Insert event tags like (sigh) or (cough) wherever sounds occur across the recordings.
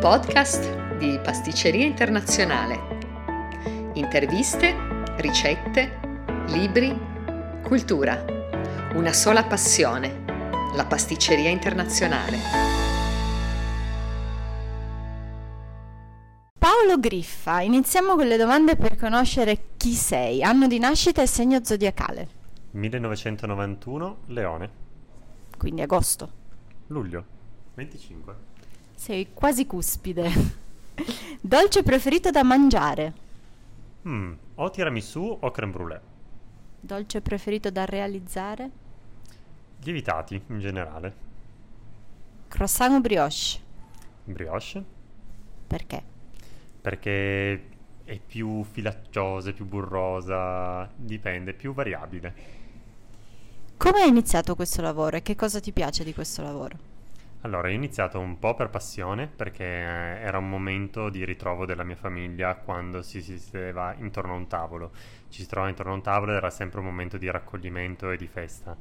podcast di Pasticceria Internazionale. Interviste, ricette, libri, cultura. Una sola passione, la Pasticceria Internazionale. Paolo Griffa, iniziamo con le domande per conoscere chi sei, anno di nascita e segno zodiacale. 1991, Leone. Quindi agosto. Luglio, 25. Sei quasi cuspide. (laughs) Dolce preferito da mangiare. Mm, o tiramisù o creme brûlée. Dolce preferito da realizzare. Lievitati, in generale. Croissant o brioche. Brioche, Perché? perché è più filacciosa, è più burrosa, dipende, più variabile. Come hai iniziato questo lavoro e che cosa ti piace di questo lavoro? Allora, ho iniziato un po' per passione, perché eh, era un momento di ritrovo della mia famiglia quando si sedeva intorno a un tavolo. Ci si trovava intorno a un tavolo ed era sempre un momento di raccoglimento e di festa.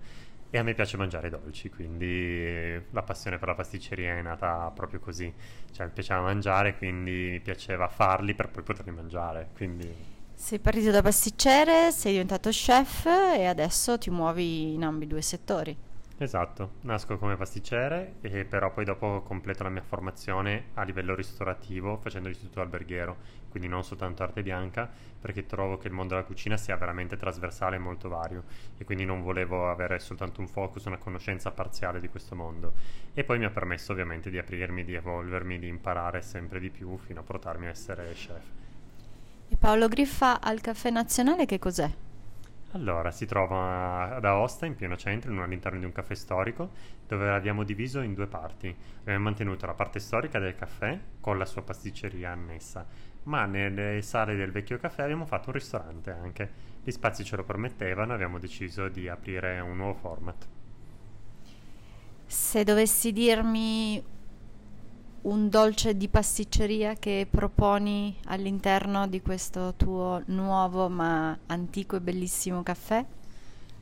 E a me piace mangiare dolci, quindi eh, la passione per la pasticceria è nata proprio così. Cioè, mi piaceva mangiare, quindi mi piaceva farli per poi poterli mangiare. Quindi Sei partito da pasticcere, sei diventato chef e adesso ti muovi in ambi due settori. Esatto, nasco come pasticcere e però poi dopo completo la mia formazione a livello ristorativo facendo l'istituto alberghiero, quindi non soltanto arte bianca, perché trovo che il mondo della cucina sia veramente trasversale e molto vario e quindi non volevo avere soltanto un focus, una conoscenza parziale di questo mondo. E poi mi ha permesso ovviamente di aprirmi, di evolvermi, di imparare sempre di più fino a portarmi a essere chef. E Paolo Griffa al Caffè Nazionale che cos'è? Allora, si trova ad Aosta, in pieno centro, in- all'interno di un caffè storico, dove l'abbiamo diviso in due parti. Abbiamo mantenuto la parte storica del caffè con la sua pasticceria annessa, ma nelle sale del vecchio caffè abbiamo fatto un ristorante anche. Gli spazi ce lo permettevano e abbiamo deciso di aprire un nuovo format. Se dovessi dirmi un dolce di pasticceria che proponi all'interno di questo tuo nuovo ma antico e bellissimo caffè?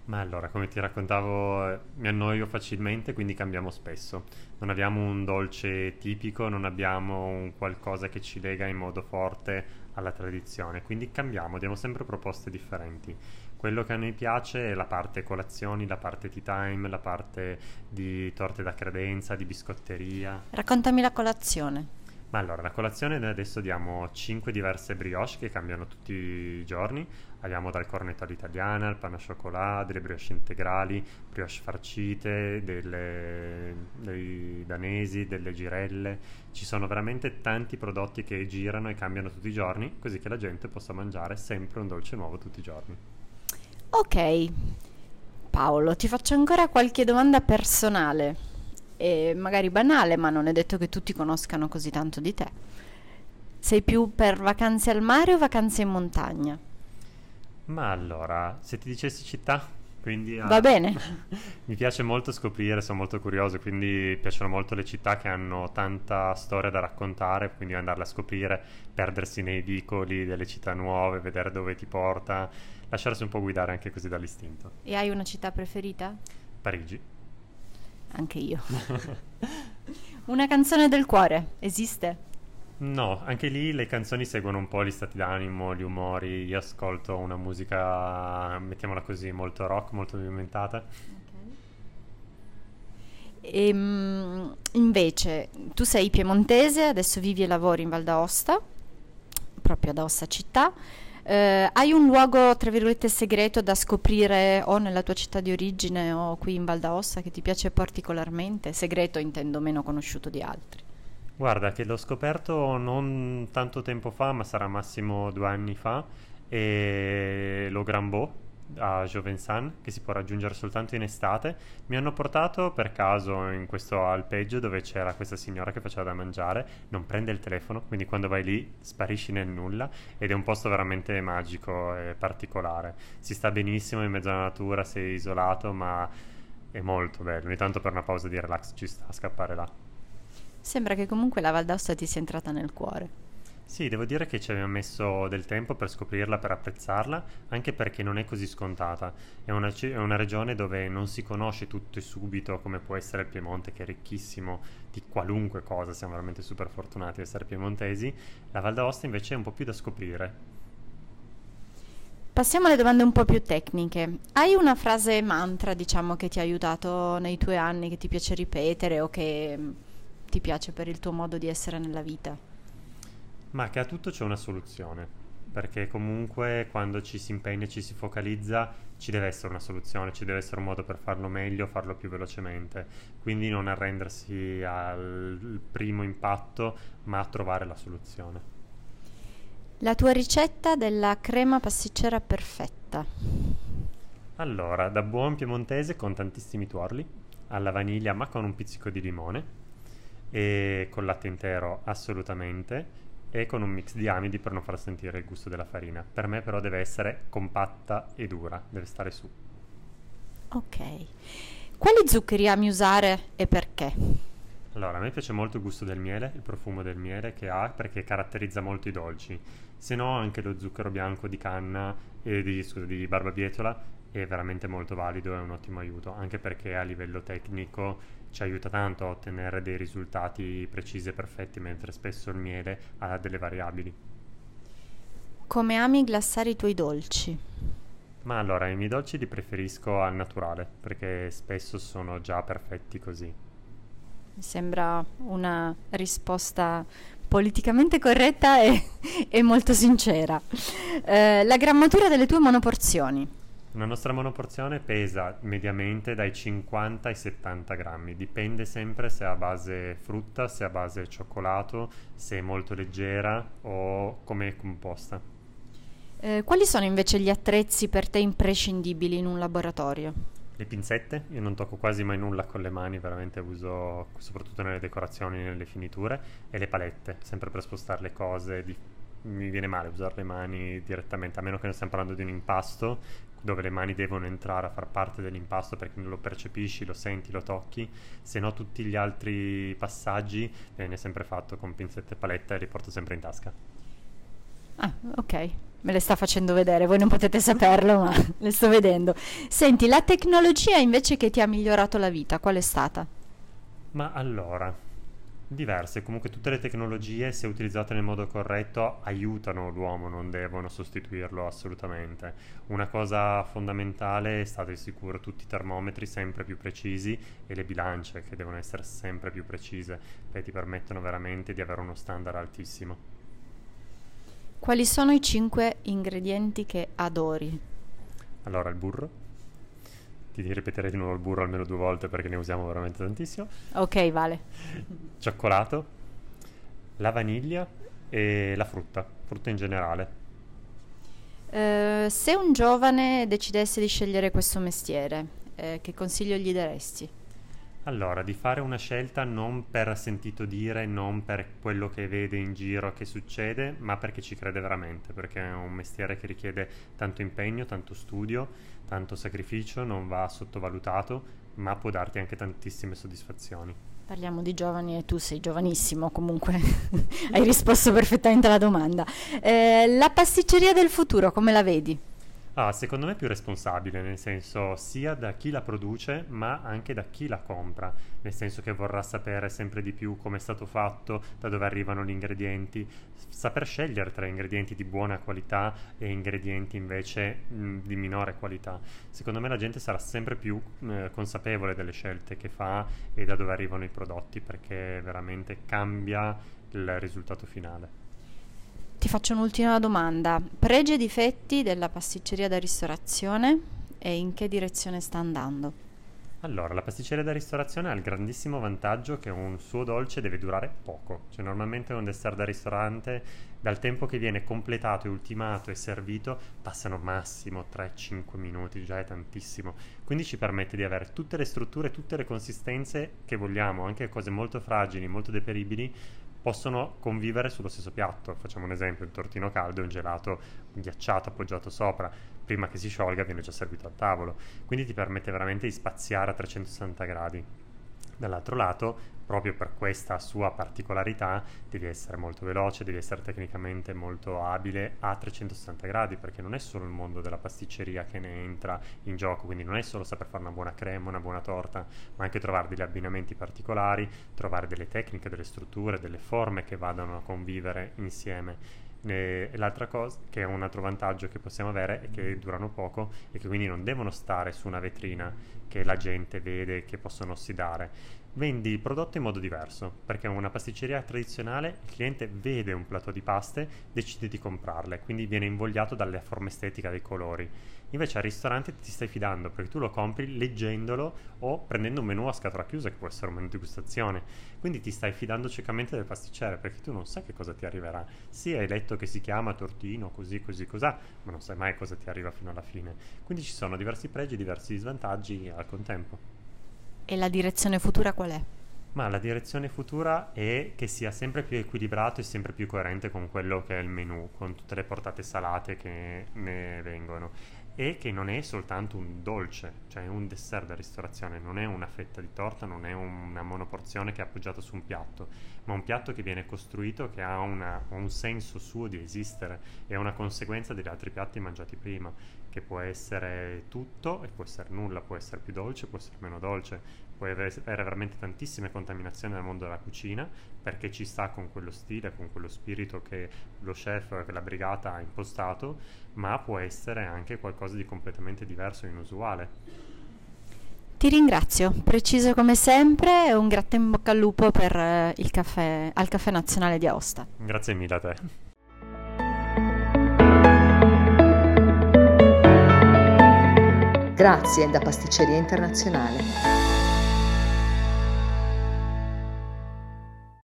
Ma allora, come ti raccontavo, eh, mi annoio facilmente, quindi cambiamo spesso. Non abbiamo un dolce tipico, non abbiamo un qualcosa che ci lega in modo forte alla tradizione, quindi cambiamo, diamo sempre proposte differenti. Quello che a noi piace è la parte colazioni, la parte tea time, la parte di torte da credenza, di biscotteria. Raccontami la colazione. Ma allora, la colazione noi adesso diamo 5 diverse brioche che cambiano tutti i giorni. Abbiamo dal cornetto all'italiana, il pane al cioccolato, delle brioche integrali, brioche farcite, delle, dei danesi, delle girelle. Ci sono veramente tanti prodotti che girano e cambiano tutti i giorni, così che la gente possa mangiare sempre un dolce nuovo tutti i giorni. Ok, Paolo, ti faccio ancora qualche domanda personale, e magari banale, ma non è detto che tutti conoscano così tanto di te. Sei più per vacanze al mare o vacanze in montagna? Ma allora, se ti dicessi città, quindi... ah, Va bene. (laughs) Mi piace molto scoprire, sono molto curioso, quindi piacciono molto le città che hanno tanta storia da raccontare, quindi andarle a scoprire, perdersi nei vicoli delle città nuove, vedere dove ti porta, lasciarsi un po' guidare anche così dall'istinto. E hai una città preferita? Parigi. Anche io. (laughs) Una canzone del cuore, esiste? No, anche lì le canzoni seguono un po' gli stati d'animo, gli umori. Io ascolto una musica, mettiamola così, molto rock, molto movimentata. Ehm, invece, tu sei piemontese, adesso vivi e lavori in Val d'Aosta, proprio ad Aosta città. Eh, hai un luogo, tra virgolette, segreto da scoprire o nella tua città di origine o qui in Val d'Aosta che ti piace particolarmente? Segreto intendo meno conosciuto di altri. Guarda, che l'ho scoperto non tanto tempo fa, ma sarà massimo due anni fa, e lo Grambeau a Jovensan, che si può raggiungere soltanto in estate. Mi hanno portato per caso in questo alpeggio dove c'era questa signora che faceva da mangiare, non prende il telefono, quindi quando vai lì sparisci nel nulla ed è un posto veramente magico e particolare. Si sta benissimo in mezzo alla natura, sei isolato, ma è molto bello. Ogni tanto per una pausa di relax ci sta a scappare là. Sembra che comunque la Val d'Aosta ti sia entrata nel cuore. Sì, devo dire che ci abbiamo messo del tempo per scoprirla, per apprezzarla, anche perché non è così scontata. È una, è una, regione dove non si conosce tutto e subito, come può essere il Piemonte, che è ricchissimo di qualunque cosa, siamo veramente super fortunati ad essere piemontesi. La Val d'Aosta invece è un po' più da scoprire. Passiamo alle domande un po' più tecniche. Hai una frase mantra, diciamo, che ti ha aiutato nei tuoi anni, che ti piace ripetere o che ti piace per il tuo modo di essere nella vita? Ma che a tutto c'è una soluzione, perché comunque quando ci si impegna e ci si focalizza ci deve essere una soluzione, ci deve essere un modo per farlo meglio, farlo più velocemente. Quindi non arrendersi al primo impatto, ma trovare la soluzione. La tua ricetta della crema pasticcera perfetta. Allora, da buon piemontese con tantissimi tuorli, alla vaniglia ma con un pizzico di limone e con latte intero assolutamente e con un mix di amidi per non far sentire il gusto della farina. Per me però deve essere compatta e dura, deve stare su. Ok. Quali zuccheri ami usare e perché? Allora, a me piace molto il gusto del miele, il profumo del miele che ha perché caratterizza molto i dolci. Se no, anche lo zucchero bianco di canna e di, scusa, di barbabietola è veramente molto valido e un ottimo aiuto, anche perché a livello tecnico ci aiuta tanto a ottenere dei risultati precisi e perfetti, mentre spesso il miele ha delle variabili. Come ami glassare i tuoi dolci? Ma allora, i miei dolci li preferisco al naturale, perché spesso sono già perfetti così. Mi sembra una risposta politicamente corretta e, (laughs) e molto sincera. Eh, la grammatura delle tue monoporzioni? Una nostra monoporzione pesa mediamente dai 50 ai 70 grammi, dipende sempre se è a base frutta, se è a base cioccolato, se è molto leggera o come è composta. Eh, quali sono invece gli attrezzi per te imprescindibili in un laboratorio? Le pinzette, io non tocco quasi mai nulla con le mani, veramente uso soprattutto nelle decorazioni, nelle finiture, e le palette, sempre per spostare le cose. Di... mi viene male usare le mani direttamente, a meno che non stiamo parlando di un impasto, dove le mani devono entrare a far parte dell'impasto perché lo percepisci, lo senti, lo tocchi, se no tutti gli altri passaggi viene sempre fatto con pinzette e paletta e li porto sempre in tasca. Ah, ok, me le sta facendo vedere, voi non potete saperlo, ma (laughs) le sto vedendo. Senti, la tecnologia invece che ti ha migliorato la vita, qual è stata? Ma allora, diverse. Comunque tutte le tecnologie, se utilizzate nel modo corretto, aiutano l'uomo, non devono sostituirlo assolutamente. Una cosa fondamentale è state sicuro tutti i termometri sempre più precisi e le bilance che devono essere sempre più precise, che ti permettono veramente di avere uno standard altissimo. Quali sono i cinque ingredienti che adori? Allora, il burro ti ripeterei di nuovo il burro almeno due volte perché ne usiamo veramente tantissimo. Ok, vale. Cioccolato, la vaniglia e la frutta, frutta in generale. Uh, se un giovane decidesse di scegliere questo mestiere, eh, che consiglio gli daresti? Allora, di fare una scelta non per sentito dire, non per quello che vede in giro che succede, ma perché ci crede veramente, perché è un mestiere che richiede tanto impegno, tanto studio, tanto sacrificio, non va sottovalutato, ma può darti anche tantissime soddisfazioni. Parliamo di giovani e tu sei giovanissimo, comunque (laughs) hai risposto perfettamente alla domanda. Eh, la pasticceria del futuro, come la vedi? Ah, secondo me è più responsabile, nel senso sia da chi la produce, ma anche da chi la compra, nel senso che vorrà sapere sempre di più come è stato fatto, da dove arrivano gli ingredienti, saper scegliere tra ingredienti di buona qualità e ingredienti invece mh, di minore qualità. Secondo me la gente sarà sempre più eh, consapevole delle scelte che fa e da dove arrivano i prodotti, perché veramente cambia il risultato finale. Ti faccio un'ultima domanda. Pregi e difetti della pasticceria da ristorazione e in che direzione sta andando? Allora, la pasticceria da ristorazione ha il grandissimo vantaggio che un suo dolce deve durare poco. Cioè, normalmente un dessert da ristorante, dal tempo che viene completato e ultimato e servito, passano massimo 3-5 minuti, già è tantissimo. Quindi ci permette di avere tutte le strutture, tutte le consistenze che vogliamo, anche cose molto fragili, molto deperibili, possono convivere sullo stesso piatto. Facciamo un esempio, un tortino caldo e un gelato ghiacciato appoggiato sopra, prima che si sciolga viene già servito al tavolo, quindi ti permette veramente di spaziare a 360 gradi. Dall'altro lato proprio per questa sua particolarità devi essere molto veloce, devi essere tecnicamente molto abile a 360 gradi, perché non è solo il mondo della pasticceria che ne entra in gioco, quindi non è solo saper fare una buona crema, una buona torta, ma anche trovare degli abbinamenti particolari, trovare delle tecniche, delle strutture, delle forme che vadano a convivere insieme. E l'altra cosa, che è un altro vantaggio che possiamo avere, è che durano poco e che quindi non devono stare su una vetrina che la gente vede che possono ossidare. Vendi il prodotto in modo diverso, perché una pasticceria tradizionale il cliente vede un plateau di paste, decide di comprarle, quindi viene invogliato dalla forma estetica dei colori. Invece al ristorante ti stai fidando perché tu lo compri leggendolo o prendendo un menù a scatola chiusa che può essere un menù di gustazione. Quindi ti stai fidando ciecamente del pasticcere perché tu non sai che cosa ti arriverà. Sì, hai letto che si chiama tortino, così, così, cos'ha, ma non sai mai cosa ti arriva fino alla fine. Quindi ci sono diversi pregi e diversi svantaggi al contempo. E la direzione futura qual è? Ma la direzione futura è che sia sempre più equilibrato e sempre più coerente con quello che è il menù, con tutte le portate salate che ne vengono e che non è soltanto un dolce, cioè un dessert da ristorazione, non è una fetta di torta, non è una monoporzione che è appoggiata su un piatto, ma un piatto che viene costruito, che ha una, un senso suo di esistere è una conseguenza degli altri piatti mangiati prima, che può essere tutto e può essere nulla, può essere più dolce, può essere meno dolce, puoi avere veramente tantissime contaminazioni nel mondo della cucina perché ci sta con quello stile, con quello spirito che lo chef, che la brigata ha impostato, ma può essere anche qualcosa di completamente diverso e inusuale. Ti ringrazio, preciso come sempre e un gratta in bocca al lupo per eh, il caffè, al Caffè Nazionale di Aosta. Grazie mille a te. Grazie da Pasticceria Internazionale.